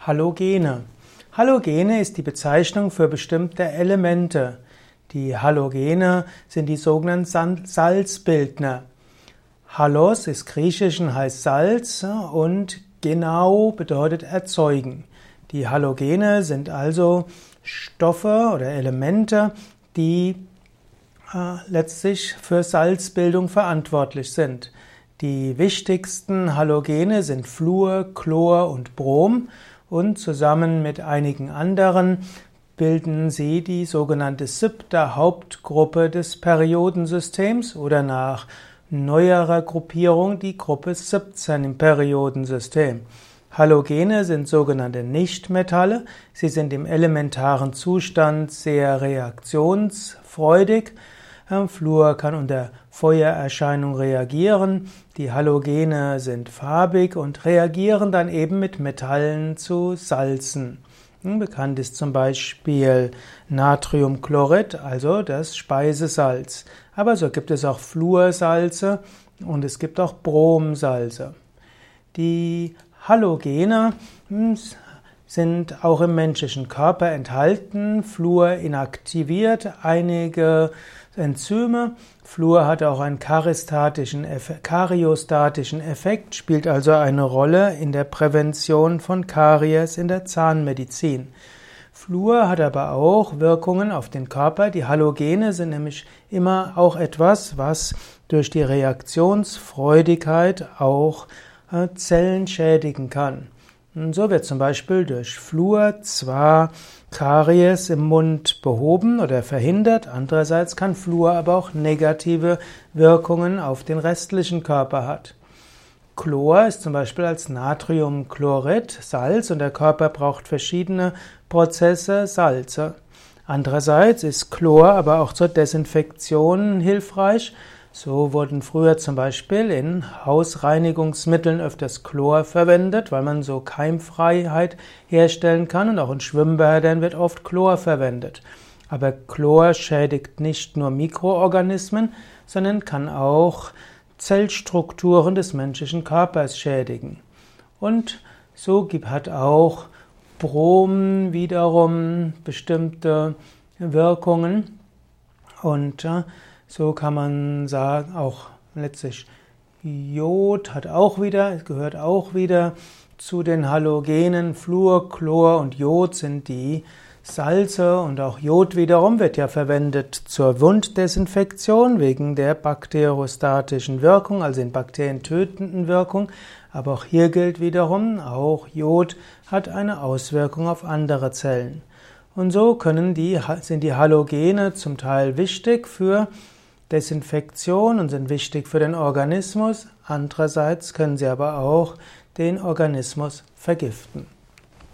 Halogene. Halogene ist die Bezeichnung für bestimmte Elemente. Die Halogene sind die sogenannten Salzbildner. Halos ist griechisch und heißt Salz und genau bedeutet erzeugen. Die Halogene sind also Stoffe oder Elemente, die äh, letztlich für Salzbildung verantwortlich sind. Die wichtigsten Halogene sind Fluor, Chlor und Brom und zusammen mit einigen anderen bilden sie die sogenannte siebte Hauptgruppe des Periodensystems oder nach neuerer Gruppierung die Gruppe 17 im Periodensystem. Halogene sind sogenannte Nichtmetalle. Sie sind im elementaren Zustand sehr reaktionsfreudig Fluor kann unter Feuererscheinung reagieren. Die Halogene sind farbig und reagieren dann eben mit Metallen zu Salzen. Hm, bekannt ist zum Beispiel Natriumchlorid, also das Speisesalz. Aber so gibt es auch Fluorsalze und es gibt auch Bromsalze. Die Halogene hm, sind auch im menschlichen Körper enthalten. Fluor inaktiviert einige Enzyme. Fluor hat auch einen karyostatischen Effekt, spielt also eine Rolle in der Prävention von Karies in der Zahnmedizin. Fluor hat aber auch Wirkungen auf den Körper. Die Halogene sind nämlich immer auch etwas, was durch die Reaktionsfreudigkeit auch äh, Zellen schädigen kann. So wird zum Beispiel durch Fluor zwar Karies im Mund behoben oder verhindert, andererseits kann Fluor aber auch negative Wirkungen auf den restlichen Körper hat. Chlor ist zum Beispiel als Natriumchlorid Salz und der Körper braucht verschiedene Prozesse Salze. Andererseits ist Chlor aber auch zur Desinfektion hilfreich so wurden früher zum Beispiel in Hausreinigungsmitteln öfters Chlor verwendet, weil man so Keimfreiheit herstellen kann und auch in Schwimmbädern wird oft Chlor verwendet. Aber Chlor schädigt nicht nur Mikroorganismen, sondern kann auch Zellstrukturen des menschlichen Körpers schädigen. Und so hat auch Brom wiederum bestimmte Wirkungen und so kann man sagen, auch letztlich Jod hat auch wieder, gehört auch wieder zu den Halogenen. Fluor, Chlor und Jod sind die Salze und auch Jod wiederum wird ja verwendet zur Wunddesinfektion wegen der bakteriostatischen Wirkung, also in Bakterien tötenden Wirkung. Aber auch hier gilt wiederum, auch Jod hat eine Auswirkung auf andere Zellen. Und so können die, sind die Halogene zum Teil wichtig für Desinfektion und sind wichtig für den Organismus. Andererseits können sie aber auch den Organismus vergiften.